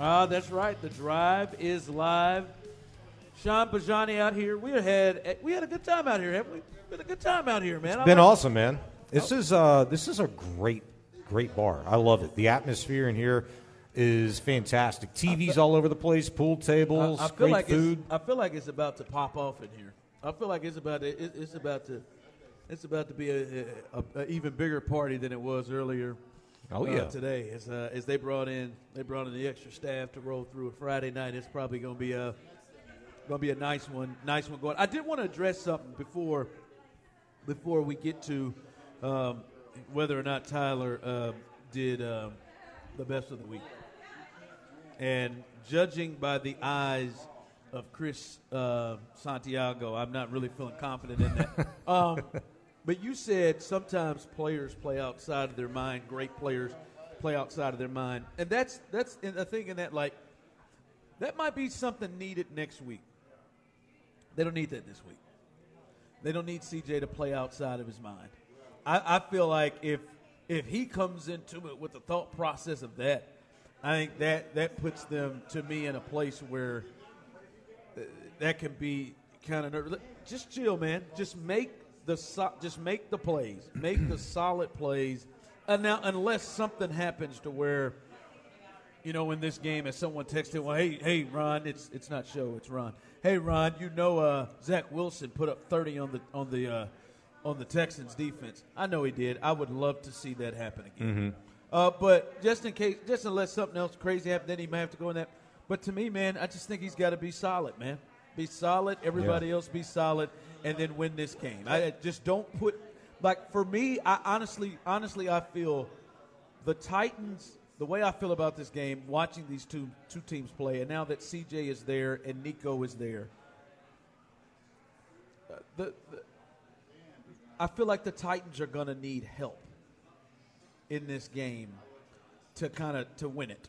Ah, that's right. The drive is live. Shaun Bijani out here. We had we had a good time out here, haven't we? Been a good time out here, man. It's been awesome, man. This is uh, this is a great, great bar. I love it. The atmosphere in here is fantastic. TVs all over the place, pool tables, I, I feel great like food. I feel like it's about to pop off in here. I feel like it's about to, it, it's about to it's about to be a, a, a, even bigger party than it was earlier. Oh uh, yeah, today as uh, as they brought in they brought in the extra staff to roll through a Friday night. It's probably going to be a going to be a nice one, nice one going. I did want to address something before before we get to um, whether or not Tyler uh, did um, the best of the week. And judging by the eyes of Chris uh, Santiago, I'm not really feeling confident in that. um, but you said sometimes players play outside of their mind. Great players play outside of their mind, and that's that's I think in that like that might be something needed next week. They don't need that this week. They don't need CJ to play outside of his mind. I, I feel like if if he comes into it with the thought process of that, I think that that puts them to me in a place where uh, that can be kind of nervous. Just chill, man. Just make the so- just make the plays, make the solid plays. And now, unless something happens to where, you know, in this game, as someone texted, well, hey, hey, Ron, it's it's not show, it's Ron. Hey, Ron, you know, uh, Zach Wilson put up thirty on the on the uh, on the Texans defense. I know he did. I would love to see that happen again. Mm-hmm. Uh, but just in case, just unless something else crazy happens, then he may have to go in that. But to me, man, I just think he's got to be solid, man. Be solid. Everybody Yeah. else be solid, and then win this game. I just don't put like for me. I honestly, honestly, I feel the Titans. The way I feel about this game, watching these two two teams play, and now that CJ is there and Nico is there, the, the I feel like the Titans are going to need help in this game to kind of to win it.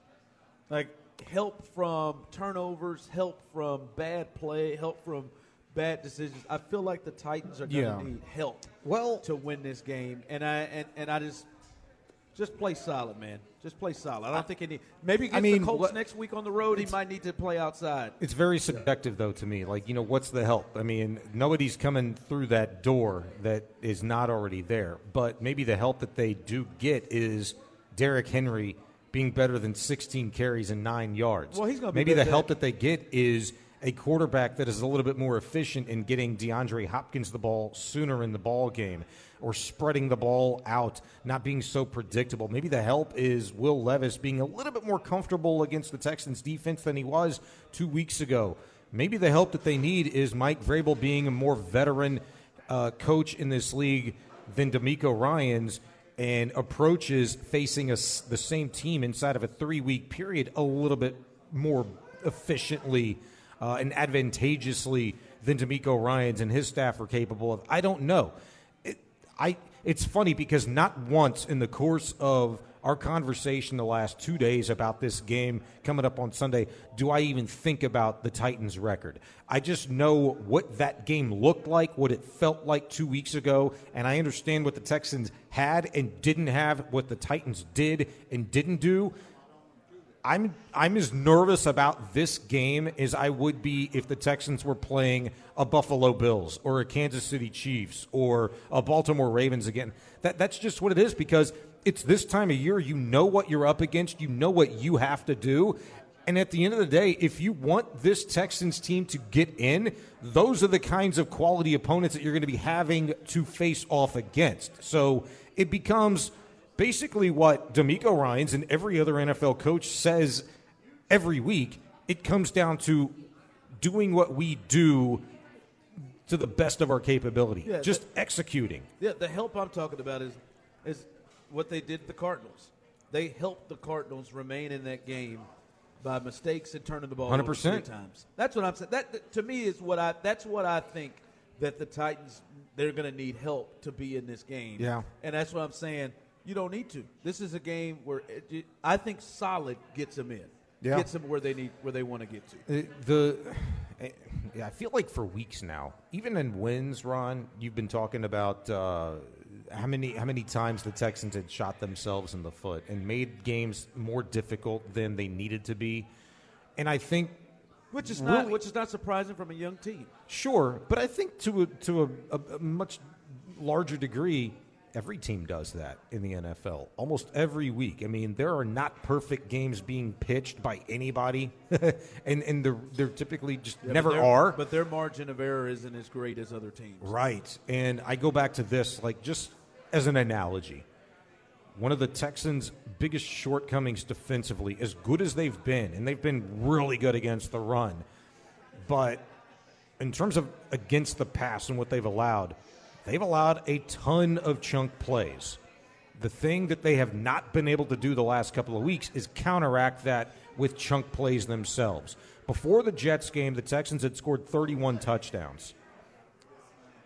Like help from turnovers, help from bad play, help from bad decisions. I feel like the Titans are going to Yeah. need help Well- to win this game, and I and, and I just just play solid, man. Just play solid. I don't think any. Maybe against mean, the Colts what- next week on the road, he might need to play outside. It's very subjective, though, to me. Like, you know, what's the help? I mean, nobody's coming through that door that is not already there. But maybe the help that they do get is Derrick Henry being better than 16 carries and nine yards. Well, he's gonna be maybe the help that they get is a quarterback that is a little bit more efficient in getting DeAndre Hopkins the ball sooner in the ball game or spreading the ball out, not being so predictable. Maybe the help is Will Levis being a little bit more comfortable against the Texans defense than he was two weeks ago. Maybe the help that they need is Mike Vrabel being a more veteran uh, coach in this league than DeMeco Ryans and approaches facing a the same team inside of a three week period a little bit more efficiently uh, and advantageously than DeMeco Ryans and his staff are capable of. I don't know. It, I it's funny because not once in the course of our conversation the last two days about this game coming up on Sunday do I even think about the Titans record. I just know what that game looked like, what it felt like two weeks ago, and I understand what the Texans had and didn't have, what the Titans did and didn't do. I'm I'm as nervous about this game as I would be if the Texans were playing a Buffalo Bills or a Kansas City Chiefs or a Baltimore Ravens again. That that's just what it is because it's this time of year. You know what you're up against. You know what you have to do. And at the end of the day, if you want this Texans team to get in, those are the kinds of quality opponents that you're going to be having to face off against. So it becomes basically what DeMeco Ryans and every other NFL coach says every week. It comes down to doing what we do to the best of our capability, Yeah, just executing. Yeah, the help I'm talking about is is what they did to the Cardinals. They helped the Cardinals remain in that game by mistakes and turning the ball 100%. three times. That's what I'm saying. That, that- to me is what I. That's what I think that the Titans they're going to need help to be in this game. Yeah. and that's what I'm saying. You don't need to. This is a game where it, I think solid gets them in. Yeah. Gets them where they need where they want to get to. Uh, The yeah, I feel like for weeks now, even in wins, Ron, you've been talking about uh, how many how many times the Texans had shot themselves in the foot and made games more difficult than they needed to be. And I think which is not really- which is not surprising from a young team. Sure, but I think to a, to a, a, a much larger degree, every team does that in the NFL almost every week. I mean, there are not perfect games being pitched by anybody, and and they're, they're typically just Yeah, never but are. But their margin of error isn't as great as other teams. Right. And I go back to this, like, just as an analogy. One of the Texans' biggest shortcomings defensively, as good as they've been, and they've been really good against the run, but in terms of against the pass and what they've allowed, they've allowed a ton of chunk plays. The thing that they have not been able to do the last couple of weeks is counteract that with chunk plays themselves. Before the Jets game, the Texans had scored 31 touchdowns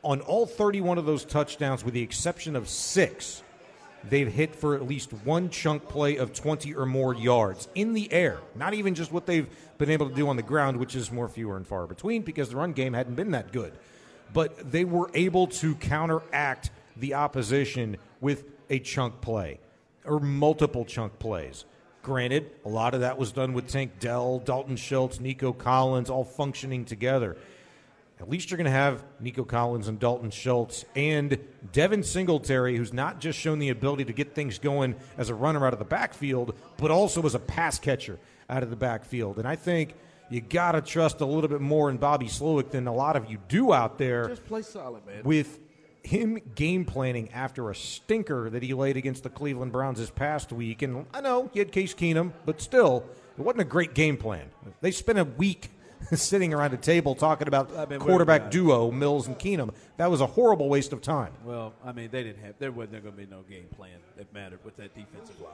on all 31 of those touchdowns, with the exception of six, they've hit for at least one chunk play of 20 or more yards in the air. Not even just what they've been able to do on the ground, which is more fewer and far between because the run game hadn't been that good. But they were able to counteract the opposition with a chunk play or multiple chunk plays. Granted, a lot of that was done with Tank Dell, Dalton Schultz, Nico Collins all functioning together at least you're going to have Nico Collins and Dalton Schultz and Devin Singletary, who's not just shown the ability to get things going as a runner out of the backfield, but also as a pass catcher out of the backfield. And I think you got to trust a little bit more in Bobby Slowik than a lot of you do out there Just play solid, man. with him game planning after a stinker that he laid against the Cleveland Browns this past week. And I know he had Case Keenum, but still, it wasn't a great game plan. They spent a week sitting around a table talking about I mean, quarterback duo Mills and Keenum. That was a horrible waste of time. Well, I mean, they didn't have. There wasn't going to be no game plan that mattered with that defensive line.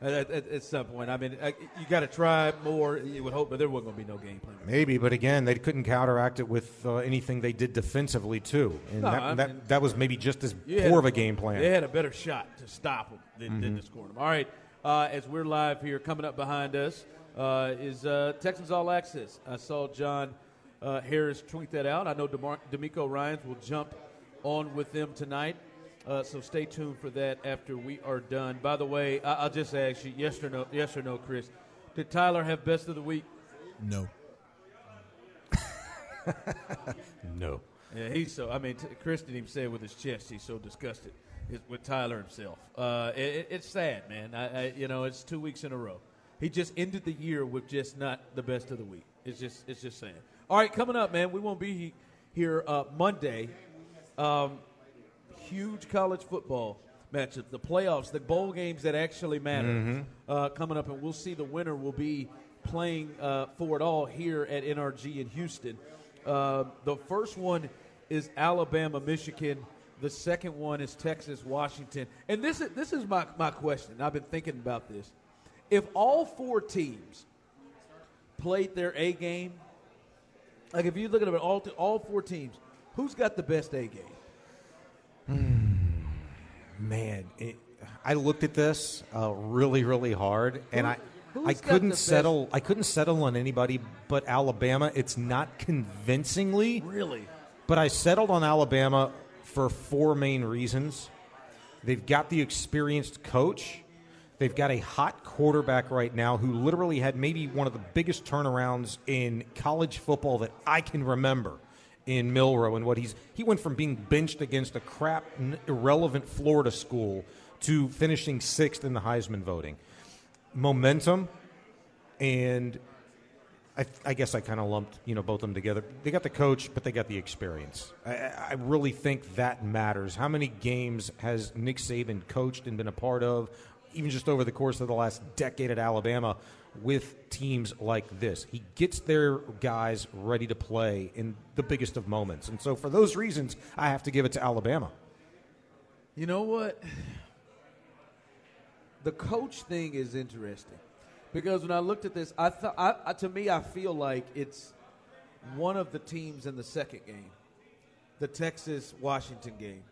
At, at, at some point, I mean, I, you got to try more. You would hope, but there wasn't going to be no game plan. Maybe, but again, they couldn't counteract it with uh, anything they did defensively too, and No, that, I that, mean- that was maybe just as poor of a game plan. They had a better shot to stop them than, than to score them. All right, uh, as we're live here, coming up behind us uh, is uh, Texans All Access. I saw John uh, Harris tweet that out. I know DeMar- DeMeco Ryans will jump on with them tonight. Uh, so stay tuned for that after we are done. By the way, I- I'll just ask you, yes or no, yes or no, Chris. Did Tyler have best of the week? No. No. Yeah, he's so. I mean, t- Chris didn't even say it with his chest. He's so disgusted is- with Tyler himself. Uh, it, it- it's sad, man. I, I, you know, it's two weeks in a row. He just ended the year with just not the best of the week. It's just, it's just saying. All right, coming up, man. We won't be he- here uh, Monday. Um, huge college football matchups, the playoffs, the bowl games that actually matter uh, coming up, and we'll see the winner will be playing uh, for it all here at NRG in Houston. Uh, the first one is Alabama, Michigan. The second one is Texas, Washington. And this is this is my, my question. I've been thinking about this. If all four teams played their A game, like if you look at it, all all four teams, who's got the best A game? Man, it, I looked at this uh, really, really hard, and I, I couldn't best- settle. I couldn't settle on anybody but Alabama. It's not convincingly, Really? but I settled on Alabama for four main reasons. They've got the experienced coach. They've got a hot quarterback right now who literally had maybe one of the biggest turnarounds in college football that I can remember in Milroe and what he's he went from being benched against a crap irrelevant Florida school to finishing 6th in the Heisman voting. Momentum and I, I guess I kind of lumped you know both of them together. They got the coach, but they got the experience. I, I really think that matters. How many games has Nick Saban coached and been a part of, even just over the course of the last decade at Alabama, with teams like this? He gets their guys ready to play in the biggest of moments, and so for those reasons, I have to give it to Alabama. You know what? The coach thing is interesting because when I looked at this, I thought I, I, to me I feel like it's one of the teams in the second game, the Texas Washington game.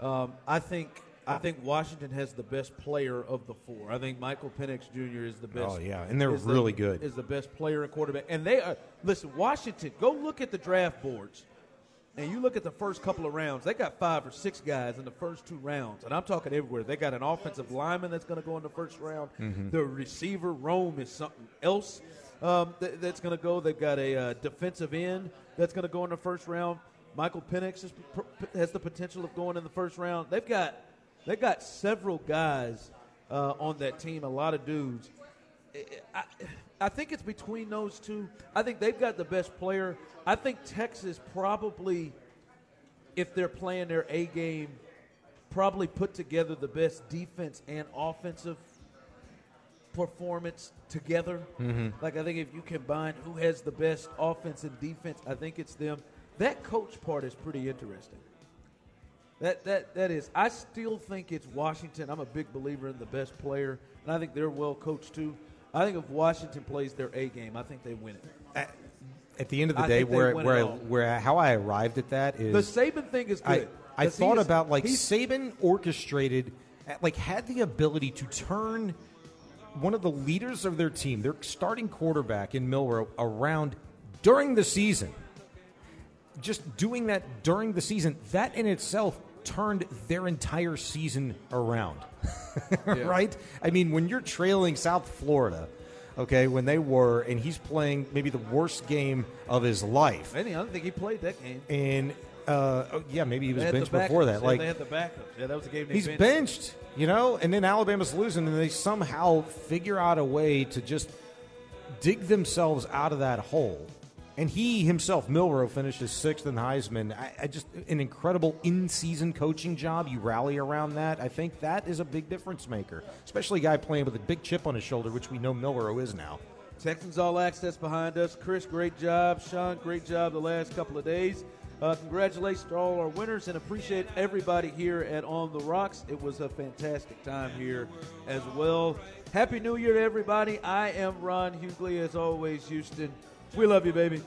Um, I think I think Washington has the best player of the four. I think Michael Penix Jr. is the best. Oh, yeah, and they're is the- really good. Is the best player and quarterback, and they are. Listen, Washington. Go look at the draft boards. and you look at the first couple of rounds, they got five or six guys in the first two rounds, and I'm talking everywhere. They got an offensive lineman that's going to go in the first round. Mm-hmm. The receiver Rome is something else um, th- that's going to go. They've got a uh, defensive end that's going to go in the first round. Michael Penix is, has the potential of going in the first round. They've got they've got several guys uh, on that team, a lot of dudes. I, I think it's between those two. I think they've got the best player. I think Texas probably, if they're playing their A game, probably put together the best defense and offensive performance together. Mm-hmm. Like I think if you combine who has the best offense and defense, I think it's them. That coach part is pretty interesting. That that that is. I still think it's Washington. I'm a big believer in the best player, and I think they're well coached too. I think if Washington plays their A game, I think they win it. At, at the end of the I day, where where where how I arrived at that is The Saban thing is I, good. I he thought is- about like Saban orchestrated, like had the ability to turn one of the leaders of their team, their starting quarterback in Milroe, around during the season. Just doing that during the season, that in itself turned their entire season around. right? I mean, when you're trailing South Florida, okay, when they were, and he's playing maybe the worst game of his life, I don't think he played that game. and uh, oh, yeah, maybe he was benched before that. Yeah, Like they had the backups. Yeah, that was the game. They he's benched. benched, you know, and then Alabama's losing, and they somehow figure out a way to just dig themselves out of that hole. And he himself, Milroe, finishes sixth in Heisman. I, I just an incredible in-season coaching job. You rally around that. I think that is a big difference maker, especially a guy playing with a big chip on his shoulder, which we know Milroe is now. Texans All Access behind us. Chris, great job. Shaun, great job the last couple of days. Uh, congratulations to all our winners and appreciate everybody here at On the Rocks. It was a fantastic time here as well. Happy New Year to everybody. I am Ron Hughley, as always, Houston. We love you, baby.